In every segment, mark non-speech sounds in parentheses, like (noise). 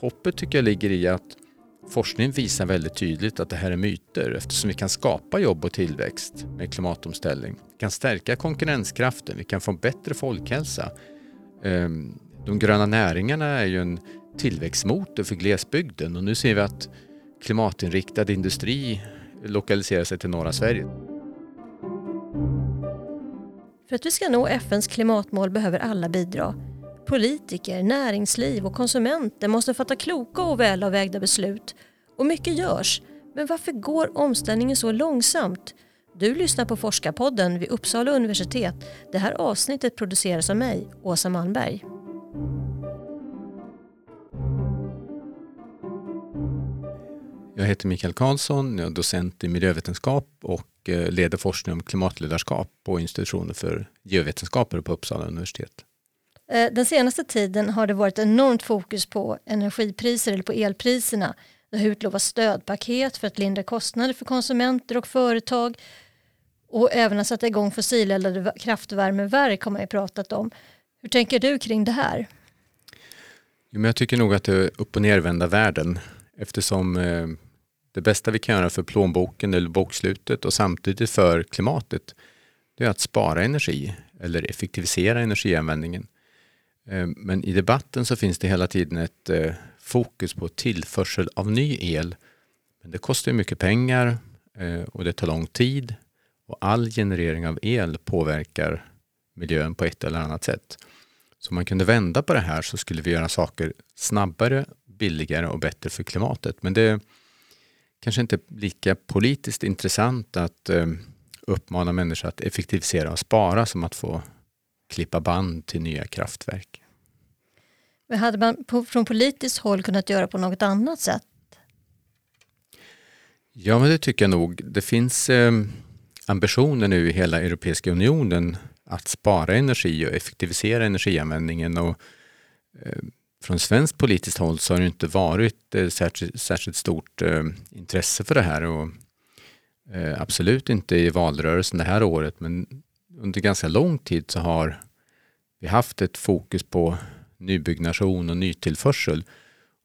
hoppet tycker jag ligger i att forskningen visar väldigt tydligt att det här är myter eftersom vi kan skapa jobb och tillväxt med klimatomställning. Vi kan stärka konkurrenskraften, vi kan få bättre folkhälsa. Ehm, de gröna näringarna är ju en tillväxtmotor för glesbygden och nu ser vi att klimatinriktad industri lokaliserar sig till norra Sverige. För att vi ska nå FNs klimatmål behöver alla bidra. Politiker, näringsliv och konsumenter måste fatta kloka och välavvägda beslut. Och mycket görs. Men varför går omställningen så långsamt? Du lyssnar på Forskarpodden vid Uppsala universitet. Det här avsnittet produceras av mig, Åsa Malmberg. Jag heter Mikael Karlsson, jag är docent i miljövetenskap och eh, leder forskning om klimatledarskap på institutionen för geovetenskaper på Uppsala universitet. Eh, den senaste tiden har det varit enormt fokus på energipriser eller på elpriserna. Det har utlovats stödpaket för att lindra kostnader för konsumenter och företag. Och även att sätta igång fossileldade kraftvärmeverk har man ju pratat om. Hur tänker du kring det här? jag tycker nog att det är upp och nervända världen eftersom eh, det bästa vi kan göra för plånboken eller bokslutet och samtidigt för klimatet det är att spara energi eller effektivisera energianvändningen. Eh, men i debatten så finns det hela tiden ett eh, fokus på tillförsel av ny el. Men det kostar mycket pengar eh, och det tar lång tid och all generering av el påverkar miljön på ett eller annat sätt. Så om man kunde vända på det här så skulle vi göra saker snabbare, billigare och bättre för klimatet. Men det är kanske inte lika politiskt intressant att uppmana människor att effektivisera och spara som att få klippa band till nya kraftverk. Men hade man på, från politiskt håll kunnat göra på något annat sätt? Ja, men det tycker jag nog. Det finns eh, ambitioner nu i hela Europeiska unionen att spara energi och effektivisera energianvändningen. Och, eh, från svenskt politiskt håll så har det inte varit eh, särskilt, särskilt, stort eh, intresse för det här. Och, eh, absolut inte i valrörelsen det här året, men under ganska lång tid så har vi haft ett fokus på nybyggnation och nytillförsel.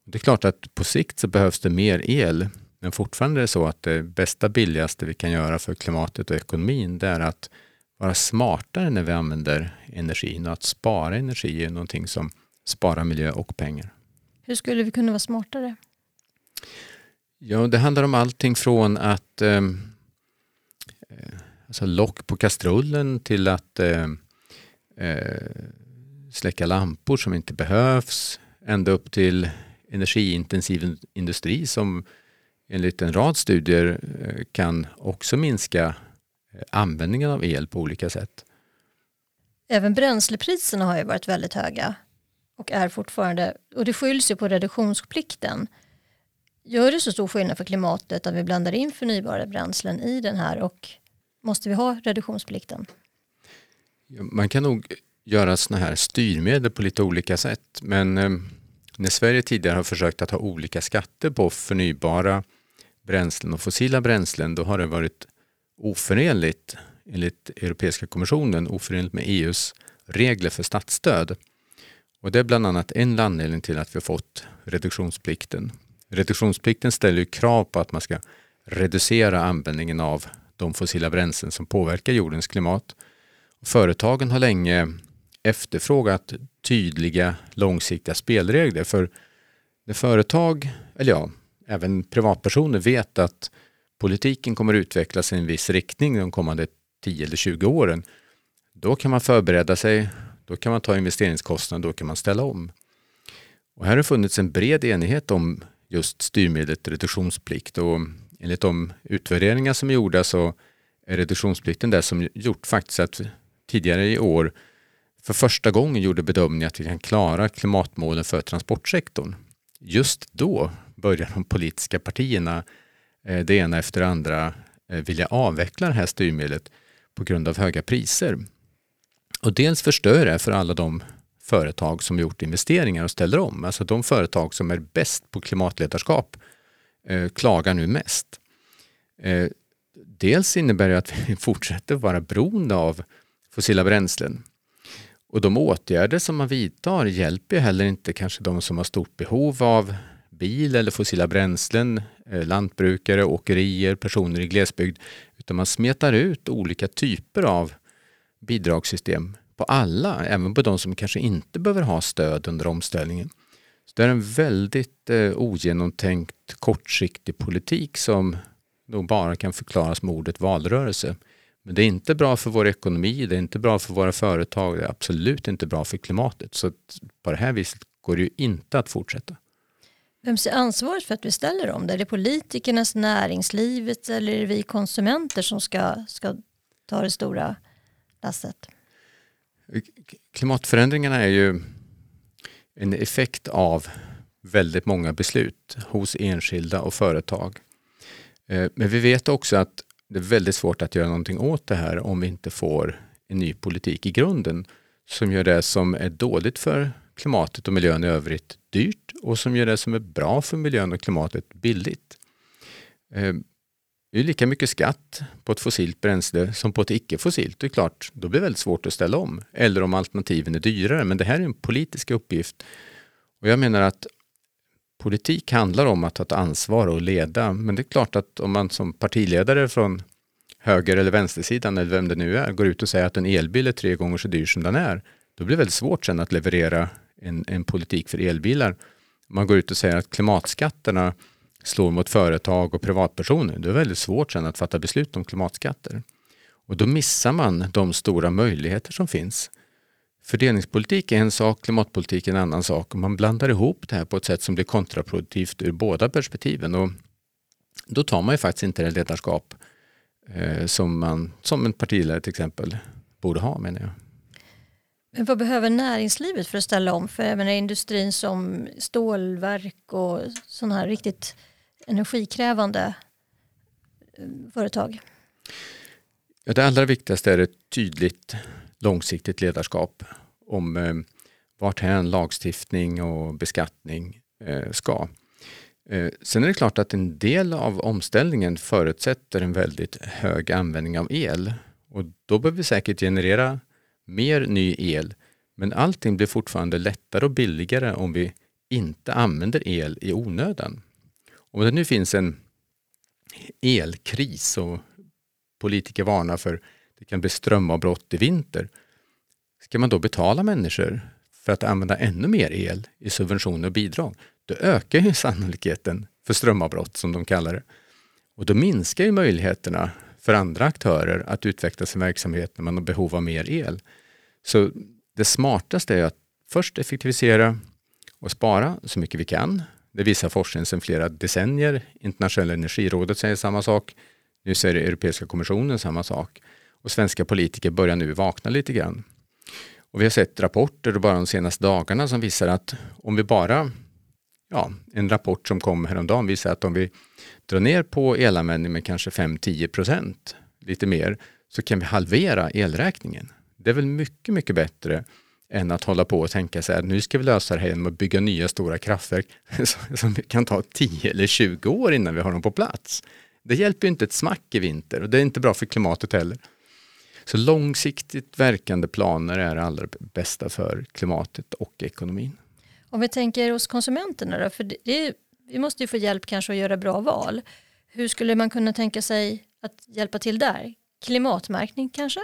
Det är klart att på sikt så behövs det mer el, men fortfarande är det så att det bästa billigaste vi kan göra för klimatet och ekonomin, det är att vara smartare när vi använder energin och att spara energi är någonting som sparar miljö och pengar. Hur skulle vi kunna vara smartare? Ja, det handlar om allting från att eh, alltså lock på kastrullen till att eh, eh, släcka lampor som inte behövs, ända upp till energiintensiv industri som enligt en rad studier eh, kan också minska eh, användningen av el på olika sätt. Även bränslepriserna har ju varit väldigt höga och är fortfarande, och det skylls ju på reduktionsplikten. Gör det så stor skillnad för klimatet att vi blandar in förnybara bränslen i den här och måste vi ha reduktionsplikten? Man kan nog göra sådana här styrmedel på lite olika sätt. Men ehm, när Sverige tidigare har försökt att ha olika skatter på förnybara bränslen och fossila bränslen, då har det varit oförenligt enligt Europeiska kommissionen, oförenligt med EUs regler för statsstöd. Och det är bland annat en anledning till att vi har fått reduktionsplikten. Reduktionsplikten ställer krav på att man ska reducera användningen av de fossila bränslen som påverkar jordens klimat. Företagen har länge efterfrågat tydliga långsiktiga spelregler. För när företag, eller ja, även privatpersoner vet att politiken kommer utvecklas i en viss riktning de kommande 10 eller 20 åren, då kan man förbereda sig, då kan man ta investeringskostnader, då kan man ställa om. Och här har det funnits en bred enighet om just styrmedlet reduktionsplikt och enligt de utvärderingar som är gjorda så är reduktionsplikten det som gjort faktiskt att tidigare i år för första gången gjorde bedömningen att vi kan klara klimatmålen för transportsektorn. Just då börjar de politiska partierna, eh, det ena efter det andra, eh, vilja avveckla det här styrmedlet på grund av höga priser. Och dels förstör det för alla de företag som gjort investeringar och ställer om. Alltså de företag som är bäst på klimatledarskap eh, klagar nu mest. Eh, dels innebär det att (laughs) vi fortsätter vara beroende av fossila bränslen. Och de åtgärder som man vidtar hjälper heller inte kanske de som har stort behov av bil eller fossila bränslen, eh, lantbrukare, åkerier, personer i glesbygd, utan man smetar ut olika typer av bidragssystem på alla, även på de som kanske inte behöver ha stöd under omställningen. Så det är en väldigt eh, ogenomtänkt kortsiktig politik som nog bara kan förklaras med ordet valrörelse. Men det är inte bra för vår ekonomi, det är inte bra för våra företag, det är absolut inte bra för klimatet. Så på det här viset går det ju inte att fortsätta. Vem ser ansvaret för att vi ställer om det? Är det politikernas, näringslivet eller är det vi konsumenter som ska, ska ta det stora lasset? Klimatförändringarna är ju en effekt av väldigt många beslut hos enskilda och företag. Eh, men vi vet också att det är väldigt svårt att göra någonting åt det här om vi inte får en ny politik i grunden som gör det som är dåligt för klimatet och miljön i övrigt dyrt och som gör det som är bra för miljön och klimatet billigt. Eh, det är lika mycket skatt på ett fossilt bränsle som på ett icke-fossilt. Det är klart, då blir det väldigt svårt att ställa om. Eller om alternativen är dyrare. Men det här är en politisk uppgift. Och jag menar att politik handlar om att ta ett ansvar och leda. Men det är klart att om man som partiledare från höger eller vänstersidan eller vem det nu är går ut och säger att en elbil är tre gånger så dyr som den är. Då blir det väldigt svårt sen att leverera en, en politik för elbilar. Man går ut och säger att klimatskatterna slår mot företag och privatpersoner. Det är väldigt svårt sen att fatta beslut om klimatskatter. Och då missar man de stora möjligheter som finns. Fördelningspolitik är en sak, klimatpolitik är en annan sak. Och man blandar ihop det här på ett sätt som blir kontraproduktivt ur båda perspektiven. Och då tar man ju faktiskt inte det ledarskap eh, som, man, som en partiledare till exempel borde ha menar jag. Men vad behöver näringslivet för att ställa om? För även industrin som stålverk och sådana här riktigt energikrävande eh, företag? Ja, det allra viktigaste är ett tydligt långsiktigt ledarskap om eh, varthän lagstiftning och beskattning eh, ska. Eh, sen är det klart att en del av omställningen förutsätter en väldigt hög användning av el och då behöver vi säkert generera mer ny el. Men allting blir fortfarande lättare och billigare om vi inte använder el i onödan. Om det nu finns en elkris och politiker varnar för det kan bli strömavbrott i vinter. Ska man då betala människor för att använda ännu mer el i subventioner och bidrag? Då ökar ju sannolikheten för strömavbrott som de kallar det. Och då minskar ju möjligheterna för andra aktörer att utveckla sin verksamhet när man har behov av mer el. Så det smartaste är att först effektivisera och spara så mycket vi kan. Det visar forskningen sedan flera decennier. Internationella energirådet säger samma sak. Nu säger Europeiska kommissionen samma sak. Och svenska politiker börjar nu vakna lite grann. Och vi har sett rapporter bara de senaste dagarna som visar att om vi bara, ja, en rapport som kom häromdagen visar att om vi drar ner på elanvändning med kanske 5-10 procent, lite mer, så kan vi halvera elräkningen. Det är väl mycket, mycket bättre än att hålla på och tänka så här, nu ska vi lösa det här genom att bygga nya stora kraftverk (laughs) som kan ta 10 eller 20 år innan vi har dem på plats. Det hjälper inte ett smack i vinter och det är inte bra för klimatet heller. Så långsiktigt verkande planer är det allra bästa för klimatet och ekonomin. Om vi tänker hos konsumenterna då, för det, vi måste ju få hjälp kanske att göra bra val. Hur skulle man kunna tänka sig att hjälpa till där? Klimatmärkning kanske?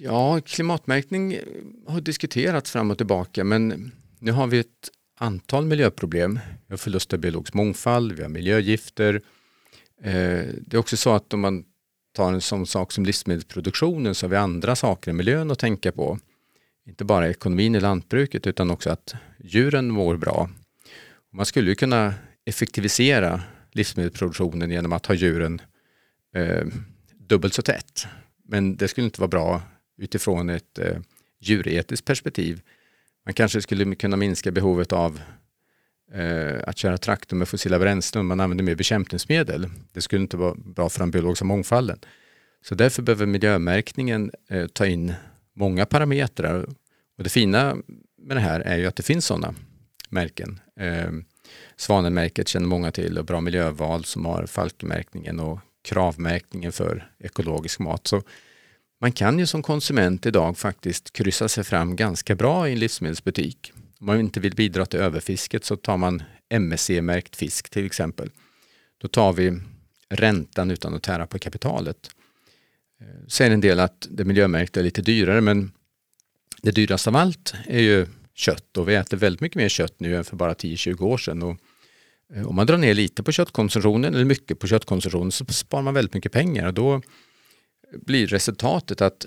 Ja, klimatmärkning eh, har diskuterats fram och tillbaka men nu har vi ett antal miljöproblem. Vi har förlust av biologisk mångfald, vi har miljögifter. Eh, det är också så att om man tar en sån sak som livsmedelsproduktionen så har vi andra saker i miljön att tänka på. Inte bara ekonomin i lantbruket utan också att djuren mår bra. Man skulle kunna effektivisera livsmedelsproduktionen genom att ha djuren eh, dubbelt så tätt. Men det skulle inte vara bra utifrån ett eh, djuretiskt perspektiv. Man kanske skulle kunna minska behovet av eh, att köra traktor med fossila bränslen om man använder mer bekämpningsmedel. Det skulle inte vara bra för den biologiska mångfalden. Så därför behöver miljömärkningen eh, ta in många parametrar. Och det fina med det här är ju att det finns sådana märken. Eh, Svanenmärket känner många till och Bra miljöval som har Falkmärkningen och Kravmärkningen för ekologisk mat. Så man kan ju som konsument idag faktiskt kryssa sig fram ganska bra i en livsmedelsbutik. Om man inte vill bidra till överfisket så tar man MSC-märkt fisk till exempel. Då tar vi räntan utan att tära på kapitalet. Eh, säger en del att det miljömärkta är lite dyrare men det dyraste av allt är ju kött och vi äter väldigt mycket mer kött nu än för bara 10-20 år sedan. Och eh, om man drar ner lite på köttkonsumtionen eller mycket på köttkonsumtionen så sparar man väldigt mycket pengar och då blir resultatet att,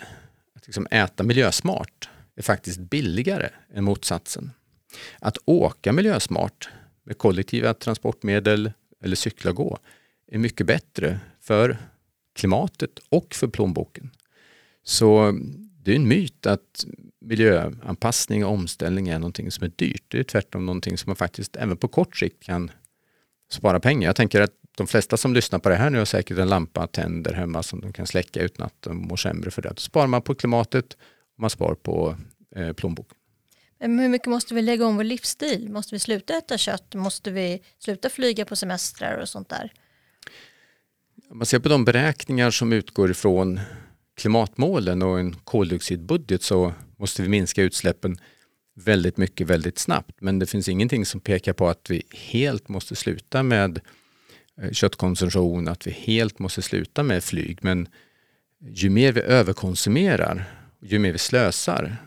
att liksom äta miljösmart är faktiskt billigare än motsatsen. Att åka miljösmart med kollektiva transportmedel eller cykla och gå är mycket bättre för klimatet och för plånboken. Så det är en myt att miljöanpassning och omställning är någonting som är dyrt. Det är tvärtom någonting som man faktiskt även på kort sikt kan spara pengar. Jag tänker att de flesta som lyssnar på det här nu har säkert en lampa tänder hemma som de kan släcka utan att de mår sämre för det. Då sparar man på klimatet och man sparar på eh, plånboken. Men hur mycket måste vi lägga om vår livsstil? Måste vi sluta äta kött? Måste vi sluta flyga på semestrar och sånt där? Om man ser på de beräkningar som utgår ifrån klimatmålen och en koldioxidbudget så måste vi minska utsläppen väldigt mycket väldigt snabbt. Men det finns ingenting som pekar på att vi helt måste sluta med Eh, köttkonsumtion, att vi helt måste sluta med flyg. Men ju mer vi överkonsumerar, ju mer vi slösar,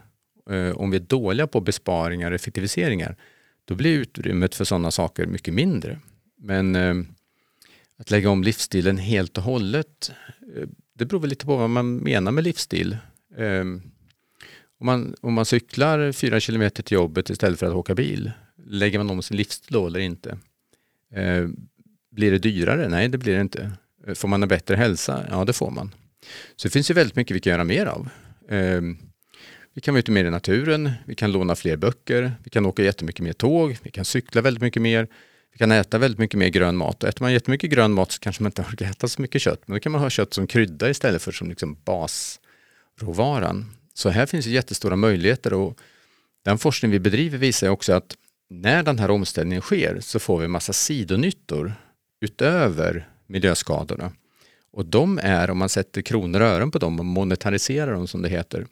eh, om vi är dåliga på besparingar och effektiviseringar, då blir utrymmet för sådana saker mycket mindre. Men eh, att lägga om livsstilen helt och hållet, det beror väl lite på vad man menar med livsstil. Ehm, om man, om man cyklar fyra kilometer till jobbet istället för att åka bil, lägger man om sin livsstil då eller inte? Ehm, blir det dyrare? Nej, det blir det inte. Eh, får man en bättre hälsa? Ja, det får man. Så det finns ju väldigt mycket vi kan göra mer av. Ehm, vi kan vara ute mer i naturen, vi kan låna fler böcker, vi kan åka jättemycket mer tåg, vi kan cykla väldigt mycket mer, vi kan äta väldigt mycket mer grön mat. Och äter man jättemycket grön mat så kanske man inte (laughs) orkar äta så mycket kött, men då kan man ha kött som krydda istället för som liksom basråvaran. Så här finns jättestora möjligheter och den forskning vi bedriver visar också att när den här omställningen sker så får vi massa sidonyttor utöver miljöskadorna. Och de är, om man sätter kronor och ören på dem och monetariserar dem som det heter,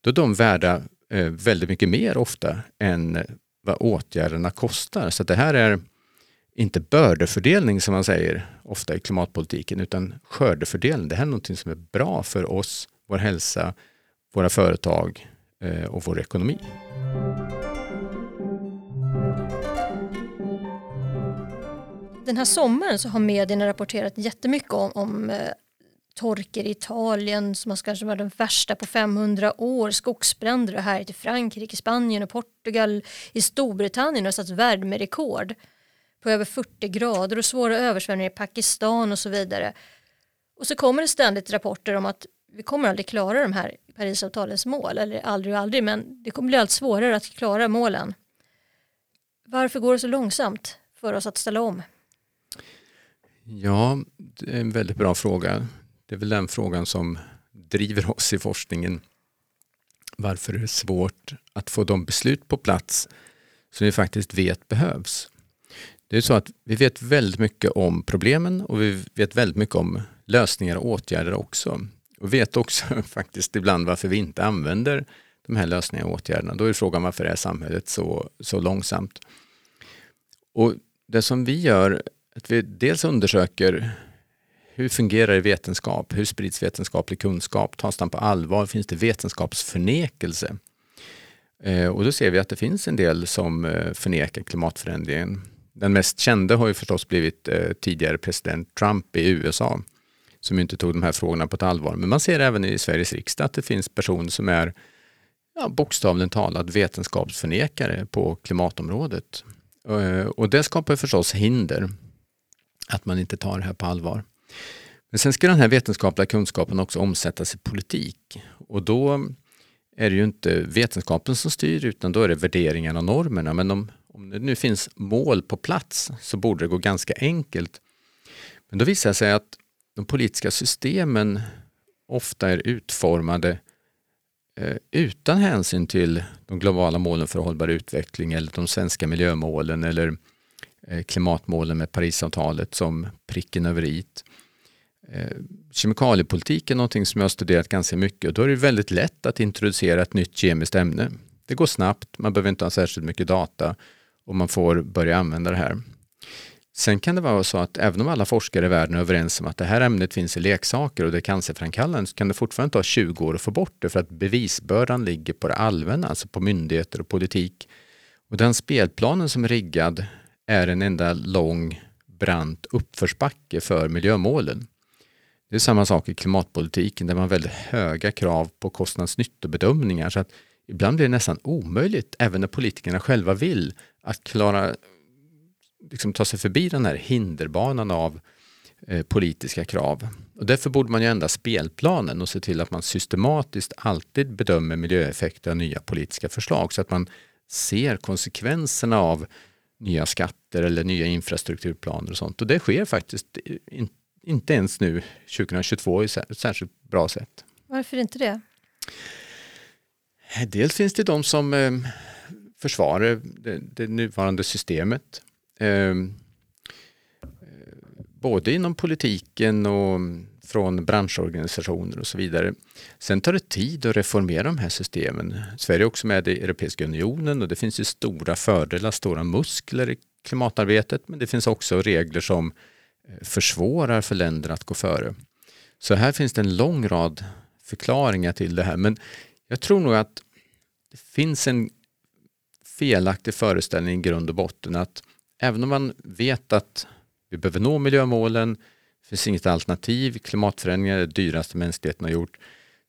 då är de värda eh, väldigt mycket mer ofta än vad åtgärderna kostar. Så det här är inte bördefördelning som man säger ofta i klimatpolitiken, utan skördefördelning. Det här är någonting som är bra för oss, vår hälsa, våra företag eh, och vår ekonomi. Den här sommaren så har medierna rapporterat jättemycket om, om eh, i Italien som kanske var den värsta på 500 år, skogsbränder och här i Frankrike, Spanien och Portugal, i Storbritannien har satt värmerekord på över 40 grader och svåra översvämningar i Pakistan och så vidare. Och så kommer det ständigt rapporter om att vi kommer aldrig klara de här Parisavtalets mål, eller aldrig och aldrig, men det kommer bli allt svårare att klara målen. Varför går det så långsamt för oss att ställa om? Ja, det är en väldigt bra fråga. Det är väl den frågan som driver oss i forskningen. Varför är det svårt att få de beslut på plats som vi faktiskt vet behövs? Det är så att vi vet väldigt mycket om problemen och vi vet väldigt mycket om lösningar och åtgärder också och vet också (laughs) faktiskt ibland varför vi inte använder de här lösningarna och åtgärderna. Då är frågan varför är samhället så, så långsamt? Och det som vi gör, att vi dels undersöker hur fungerar det vetenskap? Hur sprids vetenskaplig kunskap? Tas den på allvar? Finns det vetenskapsförnekelse? Eh, och då ser vi att det finns en del som eh, förnekar klimatförändringen. Den mest kände har ju förstås blivit eh, tidigare president Trump i USA som inte tog de här frågorna på ett allvar. Men man ser även i Sveriges riksdag att det finns personer som är ja, bokstavligen talat vetenskapsförnekare på klimatområdet. Och det skapar förstås hinder att man inte tar det här på allvar. Men sen ska den här vetenskapliga kunskapen också omsättas i politik och då är det ju inte vetenskapen som styr utan då är det värderingarna och normerna. Men om, om det nu finns mål på plats så borde det gå ganska enkelt. Men då visar det sig att de politiska systemen ofta är utformade eh, utan hänsyn till de globala målen för hållbar utveckling eller de svenska miljömålen eller Eh, klimatmålen med Parisavtalet som pricken över i. Eh, kemikaliepolitik är någonting som jag har studerat ganska mycket och då är det väldigt lätt att introducera ett nytt kemiskt ämne. Det går snabbt, man behöver inte ha särskilt mycket data och man får börja använda det här. Sen kan det vara så att även om alla forskare i världen är överens om att det här ämnet finns i leksaker och det är cancerframkallande så kan det fortfarande ta 20 år att få bort det för att bevisbördan ligger på det allmänna, alltså på myndigheter och politik. Och den spelplanen som är riggad är en enda lång brant uppförsbacke för miljömålen. Det är samma sak i klimatpolitiken där man har väldigt höga krav på kostnadsnyttobedömningar så att ibland blir det nästan omöjligt, även när politikerna själva vill, att klara liksom ta sig förbi den här hinderbanan av eh, politiska krav. Och därför borde man ju ändra spelplanen och se till att man systematiskt alltid bedömer miljöeffekter av nya politiska förslag så att man ser konsekvenserna av nya skatter eller nya infrastrukturplaner och sånt. Och det sker faktiskt in, inte ens nu 2022 i ett särskilt bra sätt. Varför inte det? Dels finns det de som eh, försvarar det, det nuvarande systemet. Ehm, eh, både inom politiken och från branschorganisationer och så vidare. Sen tar det tid att reformera de här systemen. Sverige är också med i Europeiska unionen och det finns ju stora fördelar, stora muskler klimatarbetet men det finns också regler som eh, försvårar för länder att gå före. Så här finns det en lång rad förklaringar till det här men jag tror nog att det finns en felaktig föreställning i grund och botten att även om man vet att vi behöver nå miljömålen, det finns inget alternativ, klimatförändringar är det dyraste mänskligheten har gjort,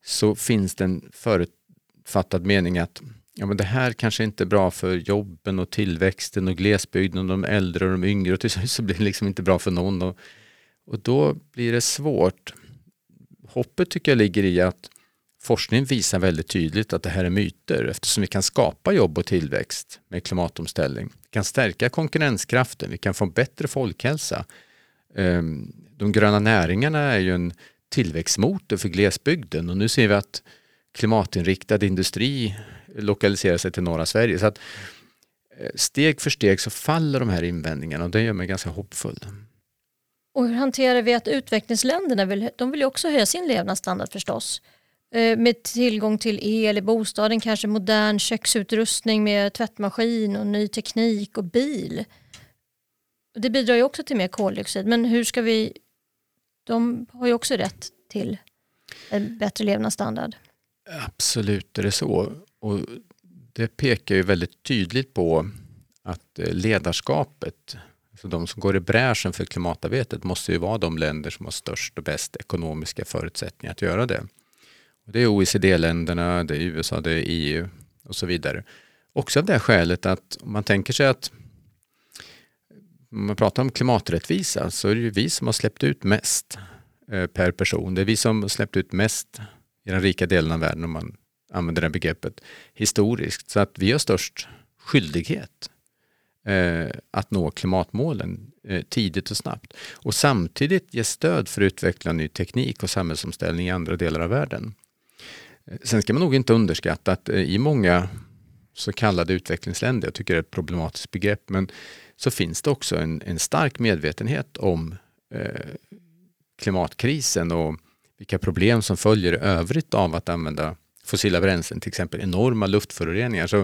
så finns det en förutfattad mening att ja, men det här kanske inte är bra för jobben och tillväxten och glesbygden och de äldre och de yngre och till slut så blir det liksom inte bra för någon. Och, och då blir det svårt. Hoppet tycker jag ligger i att Forskningen visar väldigt tydligt att det här är myter eftersom vi kan skapa jobb och tillväxt med klimatomställning. Vi kan stärka konkurrenskraften, vi kan få bättre folkhälsa. Ehm, de gröna näringarna är ju en tillväxtmotor för glesbygden och nu ser vi att klimatinriktad industri lokaliserar sig till norra Sverige. Så att eh, steg för steg så faller de här invändningarna och det gör mig ganska hoppfull. Och hur hanterar vi att utvecklingsländerna vill, de vill ju också höja sin levnadsstandard förstås. Eh, med tillgång till el i bostaden, kanske modern köksutrustning med tvättmaskin och ny teknik och bil. Det bidrar ju också till mer koldioxid, men hur ska vi... De har ju också rätt till en bättre levnadsstandard. Absolut är det så. Och det pekar ju väldigt tydligt på att eh, ledarskapet, alltså de som går i bräschen för klimatarbetet, måste ju vara de länder som har störst och bäst ekonomiska förutsättningar att göra det. Det är OECD-länderna, det är USA, det är EU och så vidare. Också av det skälet att om man tänker sig att om man pratar om klimaträttvisa så är det ju vi som har släppt ut mest eh, per person. Det är vi som har släppt ut mest i den rika delen av världen om man använder det begreppet historiskt. Så att vi har störst skyldighet eh, att nå klimatmålen eh, tidigt och snabbt. Och samtidigt ge stöd för att utveckla ny teknik och samhällsomställning i andra delar av världen. Eh, sen ska man nog inte underskatta att eh, i många så kallade utvecklingsländer, jag tycker det är ett problematiskt begrepp, men så finns det också en, en stark medvetenhet om eh, klimatkrisen och vilka problem som följer i övrigt av att använda fossila bränslen, till exempel enorma luftföroreningar. Så,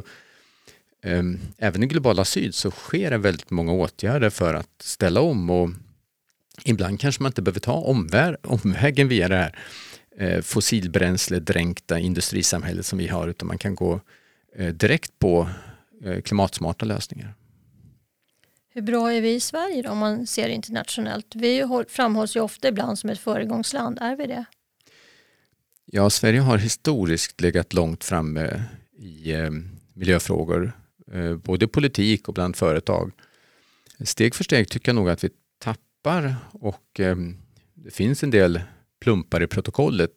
eh, även i globala syd så sker det väldigt många åtgärder för att ställa om och ibland kanske man inte behöver ta omvär, omvägen via det här eh, fossilbränsledränkta industrisamhället som vi har utan man kan gå eh, direkt på eh, klimatsmarta lösningar. Hur bra är vi i Sverige då, om man ser internationellt? Vi framhålls ju ofta ibland som ett föregångsland. Är vi det? Ja, Sverige har historiskt legat långt framme i eh, miljöfrågor, eh, både politik och bland företag. Steg för steg tycker jag nog att vi tappar och eh, det finns en del plumpar i protokollet.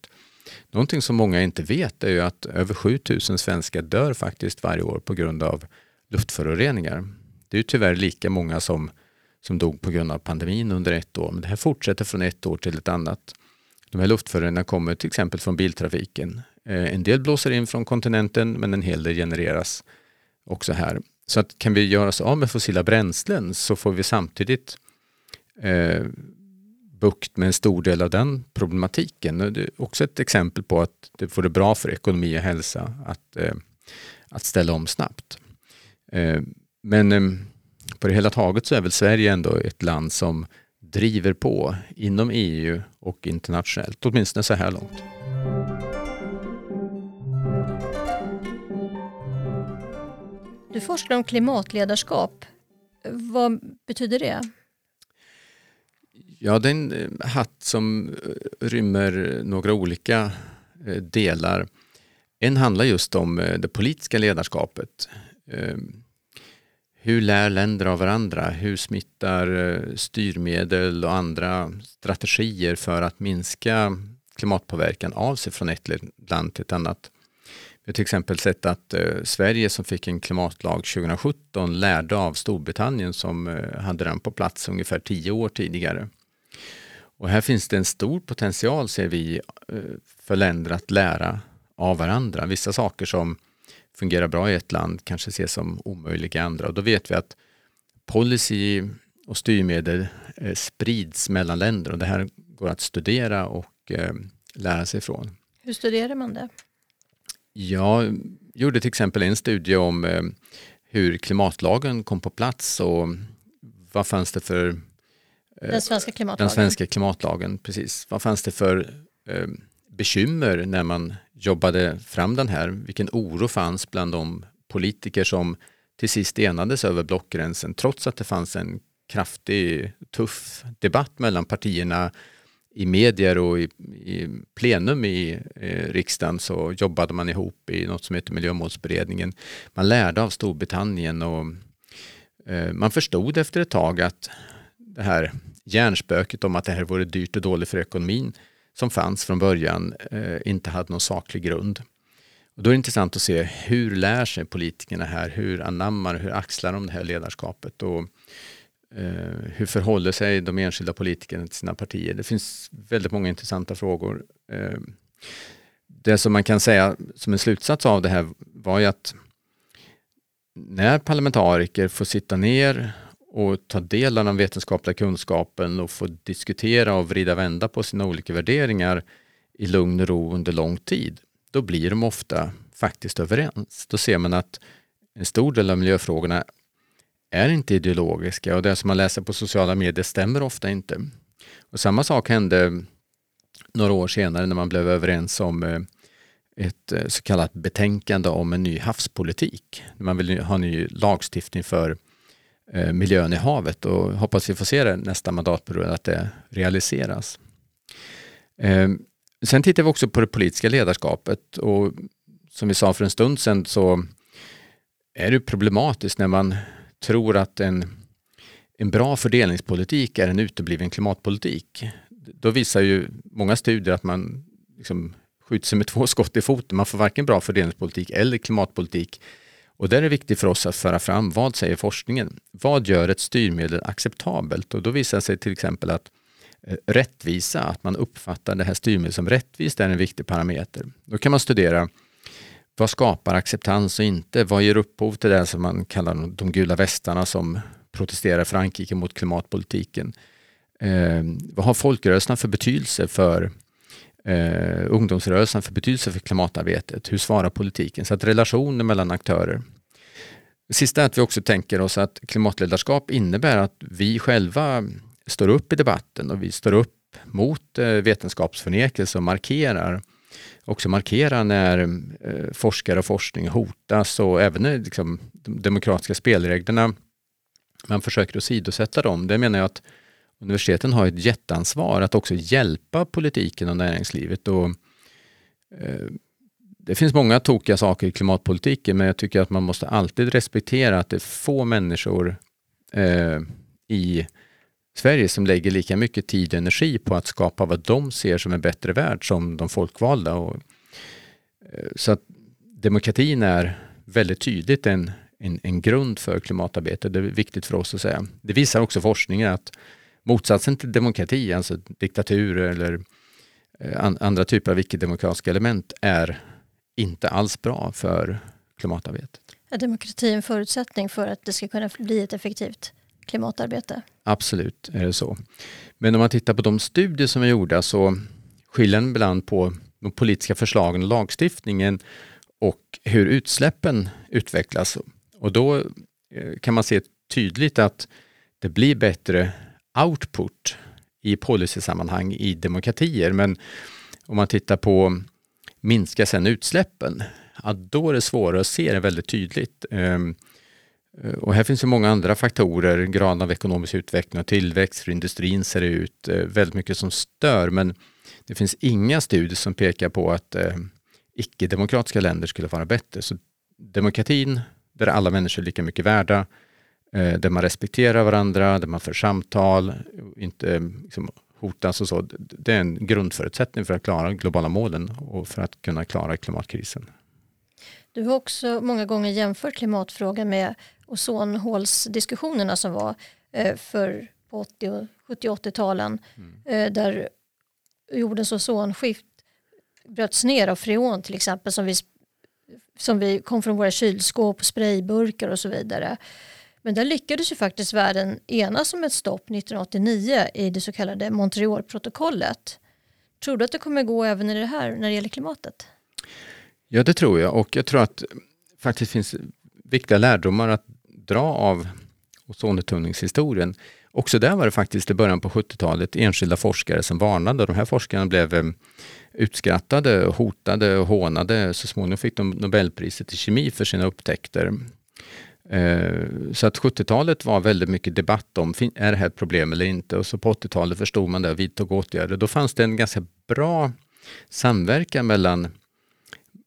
Någonting som många inte vet är ju att över 7000 svenskar dör faktiskt varje år på grund av luftföroreningar. Det är ju tyvärr lika många som, som dog på grund av pandemin under ett år, men det här fortsätter från ett år till ett annat. De här luftföroreningarna kommer till exempel från biltrafiken. Eh, en del blåser in från kontinenten, men en hel del genereras också här. Så att kan vi göra oss av med fossila bränslen så får vi samtidigt eh, bukt med en stor del av den problematiken. Det är också ett exempel på att det vore bra för ekonomi och hälsa att, eh, att ställa om snabbt. Eh, men eh, på det hela taget så är väl Sverige ändå ett land som driver på inom EU och internationellt, åtminstone så här långt. Du forskar om klimatledarskap. Vad betyder det? Ja, det är en eh, hatt som eh, rymmer några olika eh, delar. En handlar just om det politiska ledarskapet. Hur lär länder av varandra? Hur smittar eh, styrmedel och andra strategier för att minska klimatpåverkan av sig från ett land till ett annat? Vi har till exempel sett att eh, Sverige som fick en klimatlag 2017 lärde av Storbritannien som eh, hade den på plats ungefär tio år tidigare. Och här finns det en stor potential, ser vi, för länder att lära av varandra. Vissa saker som fungerar bra i ett land kanske ses som omöjliga i andra. Och då vet vi att policy och styrmedel eh, sprids mellan länder och det här går att studera och eh, lära sig från. Hur studerar man det? Jag gjorde till exempel en studie om hur klimatlagen kom på plats och vad fanns det för den eh, svenska klimatlagen. Den svenska klimatlagen, precis. Vad fanns det för eh, bekymmer när man jobbade fram den här? Vilken oro fanns bland de politiker som till sist enades över blockgränsen trots att det fanns en kraftig, tuff debatt mellan partierna i medier och i, i plenum i eh, riksdagen så jobbade man ihop i något som heter miljömålsberedningen. Man lärde av Storbritannien och eh, man förstod efter ett tag att det här hjärnspöket om att det här vore dyrt och dåligt för ekonomin som fanns från början eh, inte hade någon saklig grund. Och då är det intressant att se hur lär sig politikerna här, hur anammar, hur axlar de det här ledarskapet och eh, hur förhåller sig de enskilda politikerna till sina partier? Det finns väldigt många intressanta frågor. Eh, det som man kan säga som en slutsats av det här var ju att när parlamentariker får sitta ner och ta del av den vetenskapliga kunskapen och få diskutera och vrida och vända på sina olika värderingar i lugn och ro under lång tid, då blir de ofta faktiskt överens. Då ser man att en stor del av miljöfrågorna är inte ideologiska och det som man läser på sociala medier stämmer ofta inte. Och samma sak hände några år senare när man blev överens om eh, ett eh, så kallat betänkande om en ny havspolitik. Man vill ha en ny lagstiftning för Eh, miljön i havet och hoppas vi får se det nästa mandatperiod att det realiseras. Ehm, sen tittar vi också på det politiska ledarskapet och som vi sa för en stund sedan så är det problematiskt när man tror att en, en bra fördelningspolitik är en utebliven klimatpolitik. Då visar ju många studier att man liksom skjuter sig med två skott i foten. Man får varken bra fördelningspolitik eller klimatpolitik och där är det viktigt för oss att föra fram vad säger forskningen? Vad gör ett styrmedel acceptabelt? Och då visar det sig till exempel att eh, rättvisa, att man uppfattar det här styrmedlet som rättvist är en viktig parameter. Då kan man studera vad skapar acceptans och inte? Vad ger upphov till det som man kallar de gula västarna som protesterar Frankrike mot klimatpolitiken? Eh, vad har folkrörelserna för betydelse för eh, ungdomsrörelsen för betydelse för klimatarbetet? Hur svarar politiken? Så att relationer mellan aktörer. Det sista är att vi också tänker oss att klimatledarskap innebär att vi själva står upp i debatten och vi står upp mot eh, vetenskapsförnekelse och markerar också markera när eh, forskare och forskning hotas och även när liksom, de demokratiska spelreglerna man försöker åsidosätta dem. Det menar jag att universiteten har ett jätteansvar att också hjälpa politiken och näringslivet. Och, eh, det finns många tokiga saker i klimatpolitiken men jag tycker att man måste alltid respektera att det är få människor eh, i Sverige som lägger lika mycket tid och energi på att skapa vad de ser som en bättre värld som de folkvalda. Och, eh, så att demokratin är väldigt tydligt en, en, en grund för klimatarbete. Det är viktigt för oss att säga. Det visar också forskningen att motsatsen till demokrati, alltså diktatur eller eh, andra typer av icke-demokratiska element är inte alls bra för klimatarbetet. Är demokrati en förutsättning för att det ska kunna bli ett effektivt klimatarbete. Absolut är det så. Men om man tittar på de studier som är gjorda så skiljer man ibland på de politiska förslagen och lagstiftningen och hur utsläppen utvecklas. Och då eh, kan man se tydligt att det blir bättre output i policysammanhang i demokratier. Men om man tittar på minska sen utsläppen, ja, då är det svårare att se det väldigt tydligt. Ehm, eh, och här finns ju många andra faktorer, graden av ekonomisk utveckling och tillväxt, för industrin ser det ut, eh, väldigt mycket som stör. Men det finns inga studier som pekar på att eh, icke-demokratiska länder skulle vara bättre. Så demokratin, där alla människor är lika mycket värda, eh, där man respekterar varandra, där man för samtal, inte liksom, hotas och så. Det är en grundförutsättning för att klara globala målen och för att kunna klara klimatkrisen. Du har också många gånger jämfört klimatfrågan med ozonhålsdiskussionerna som var eh, för på 80, 70 80-talen mm. Eh, där jordens ozonskikt bröts ner av freon till exempel som vi, som vi kom från våra kylskåp, sprayburkar och så vidare. Men där lyckades ju faktiskt världen enas om ett stopp 1989 i det så kallade Montrealprotokollet. Tror du att det kommer gå även i det här när det gäller klimatet? Ja, det tror jag och jag tror att faktiskt finns viktiga lärdomar att dra av ozonuttunningshistorien. Också där var det faktiskt i början på 70-talet enskilda forskare som varnade. De här forskarna blev eh, utskrattade, hotade och hånade. Så småningom fick de Nobelpriset i kemi för sina upptäckter. Eh, så att 70-talet var väldigt mycket debatt om, är det här ett problem eller inte? Och så på 80-talet förstod man det och vidtog åtgärder. Då fanns det en ganska bra samverkan mellan,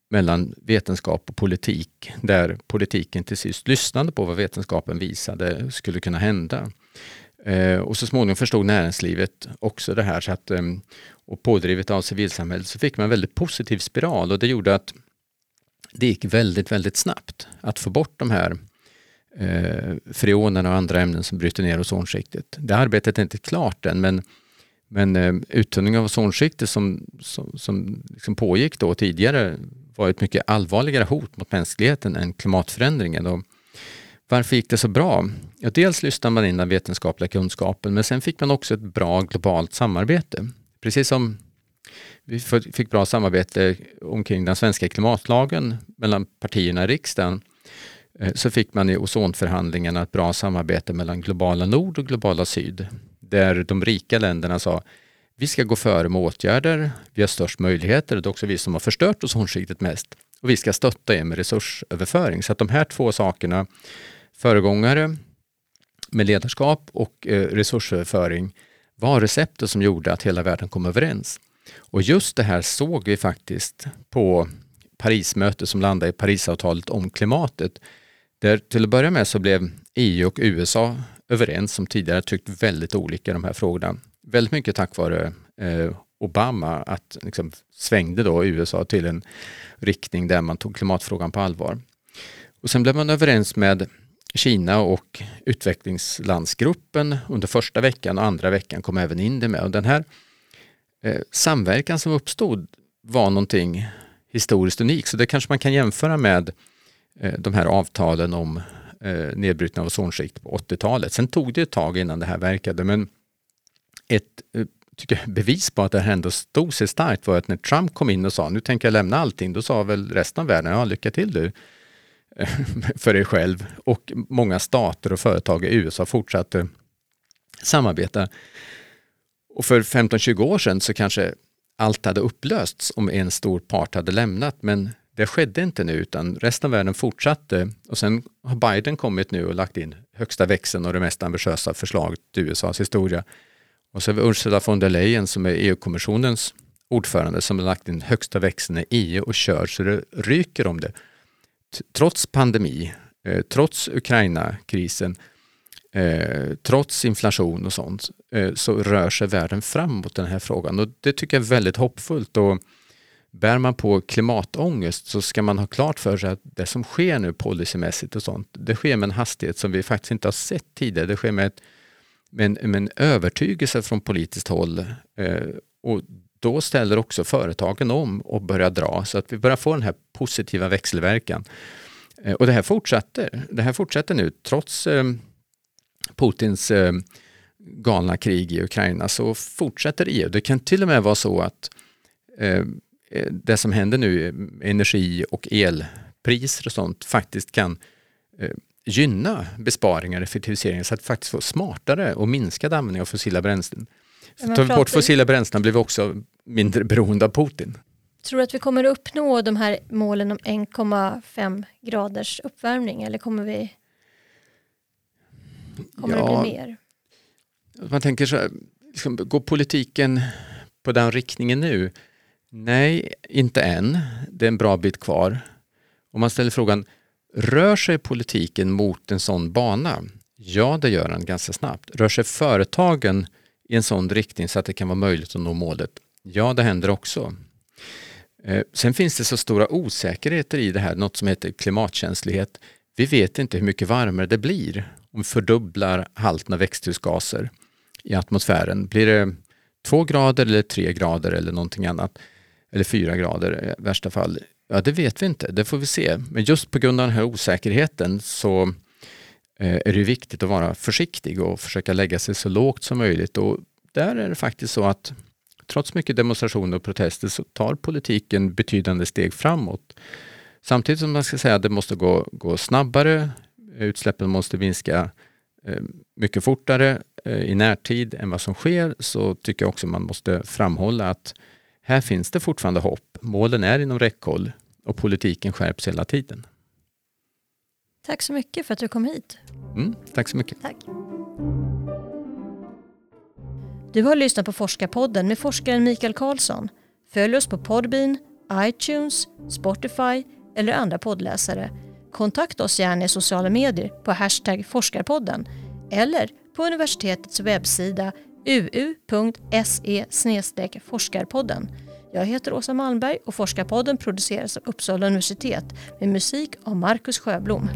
mellan vetenskap och politik, där politiken till sist lyssnade på vad vetenskapen visade skulle kunna hända. Eh, och så småningom förstod näringslivet också det här. Så att, ehm, och pådrivet av civilsamhället så fick man en väldigt positiv spiral och det gjorde att det gick väldigt, väldigt snabbt att få bort de här eh, freonerna och andra ämnen som bryter ner ozonskiktet. Det arbetet är inte klart än men, men eh, uttunningen av ozonskiktet som, som, som liksom pågick då tidigare var ett mycket allvarligare hot mot mänskligheten än klimatförändringen. Och varför gick det så bra? Ja, dels lyssnade man in den vetenskapliga kunskapen men sen fick man också ett bra globalt samarbete. Precis som vi fick bra samarbete omkring den svenska klimatlagen mellan partierna i riksdagen Eh, så fick man i ozonförhandlingarna ett bra samarbete mellan globala nord och globala syd. Där de rika länderna sa vi ska gå före med åtgärder, vi har störst möjligheter, det är också vi som har förstört ozonskiktet mest. Och vi ska stötta er med resursöverföring. Så att de här två sakerna, föregångare med ledarskap och eh, resursöverföring, var receptet som gjorde att hela världen kom överens. Och just det här såg vi faktiskt på Parismötet som landade i Parisavtalet om klimatet. Där till att börja med så blev EU och USA överens som tidigare tyckt väldigt olika i de här frågorna. Väldigt mycket tack vare eh, Obama att liksom svängde då USA till en riktning där man tog klimatfrågan på allvar. Och sen blev man överens med Kina och utvecklingslandsgruppen under första veckan och andra veckan kom även Indien med. Och den här eh, samverkan som uppstod var någonting historiskt unik. Så det kanske man kan jämföra med Eh, de här avtalen om eh, nedbrytning av ozonskikt på 80-talet. Sen tog det ett tag innan det här verkade men ett eh, tycker jag, bevis på att det här ändå stod sig starkt var att när Trump kom in och sa nu tänker jag lämna allting, då sa väl resten av världen ja lycka till du (laughs) för dig själv. Och många stater och företag i USA fortsatte samarbeta. Och för 15-20 år sedan så kanske allt hade upplösts om en stor part hade lämnat men det skedde inte nu utan resten av världen fortsatte och sen har Biden kommit nu och lagt in högsta växeln och det mest ambitiösa förslaget i USAs historia. Och så har vi Ursula von der Leyen som är EU-kommissionens ordförande som har lagt in högsta växeln i EU och kör så det ryker om det. Trots pandemi, eh, trots Ukraina-krisen, eh, trots inflation och sånt eh, så rör sig världen framåt den här frågan och det tycker jag är väldigt hoppfullt. Och Bär man på klimatångest så ska man ha klart för sig att det som sker nu policymässigt och sånt, det sker med en hastighet som vi faktiskt inte har sett tidigare. Det sker med, ett, med, en, med en övertygelse från politiskt håll. Eh, och då ställer också företagen om och börjar dra så att vi börjar få den här positiva växelverkan. Eh, och det här fortsätter. Det här fortsätter nu trots eh, Putins eh, galna krig i Ukraina så fortsätter EU. Det kan till och med vara så att eh, det som händer nu, energi och elpriser och sånt, faktiskt kan eh, gynna besparingar och effektiviseringar så att faktiskt får smartare och minskad användning av fossila bränslen. Tar vi bort fossila bränslen blir vi också mindre beroende av Putin. Tror du att vi kommer att uppnå de här målen om 1,5 graders uppvärmning eller kommer vi Kommer ja, det bli mer? Man tänker så här, liksom, går politiken på den riktningen nu? Nej, inte än. Det är en bra bit kvar. Om man ställer frågan, rör sig politiken mot en sån bana? Ja, det gör den ganska snabbt. Rör sig företagen i en sån riktning så att det kan vara möjligt att nå målet? Ja, det händer också. Eh, sen finns det så stora osäkerheter i det här, något som heter klimatkänslighet. Vi vet inte hur mycket varmare det blir om vi fördubblar halten av växthusgaser i atmosfären. Blir det två grader eller tre grader eller någonting annat? Eller fyra grader i värsta fall? Ja, det vet vi inte. Det får vi se. Men just på grund av den här osäkerheten så eh, är det viktigt att vara försiktig och försöka lägga sig så lågt som möjligt. Och där är det faktiskt så att trots mycket demonstrationer och protester så tar politiken betydande steg framåt. Samtidigt som man ska säga att det måste gå, gå snabbare, eh, utsläppen måste minska mycket fortare i närtid än vad som sker så tycker jag också man måste framhålla att här finns det fortfarande hopp. Målen är inom räckhåll och politiken skärps hela tiden. Tack så mycket för att du kom hit. Mm, tack så mycket. Tack. Du har lyssnat på Forskarpodden med forskaren Mikael Karlsson. Följ oss på Podbean, iTunes, Spotify eller andra poddläsare. Kontakta oss gärna i sociala medier på hashtag forskarpodden eller på universitetets webbsida uu.se forskarpodden. Jag heter Åsa Malmberg och Forskarpodden produceras av Uppsala universitet med musik av Marcus Sjöblom.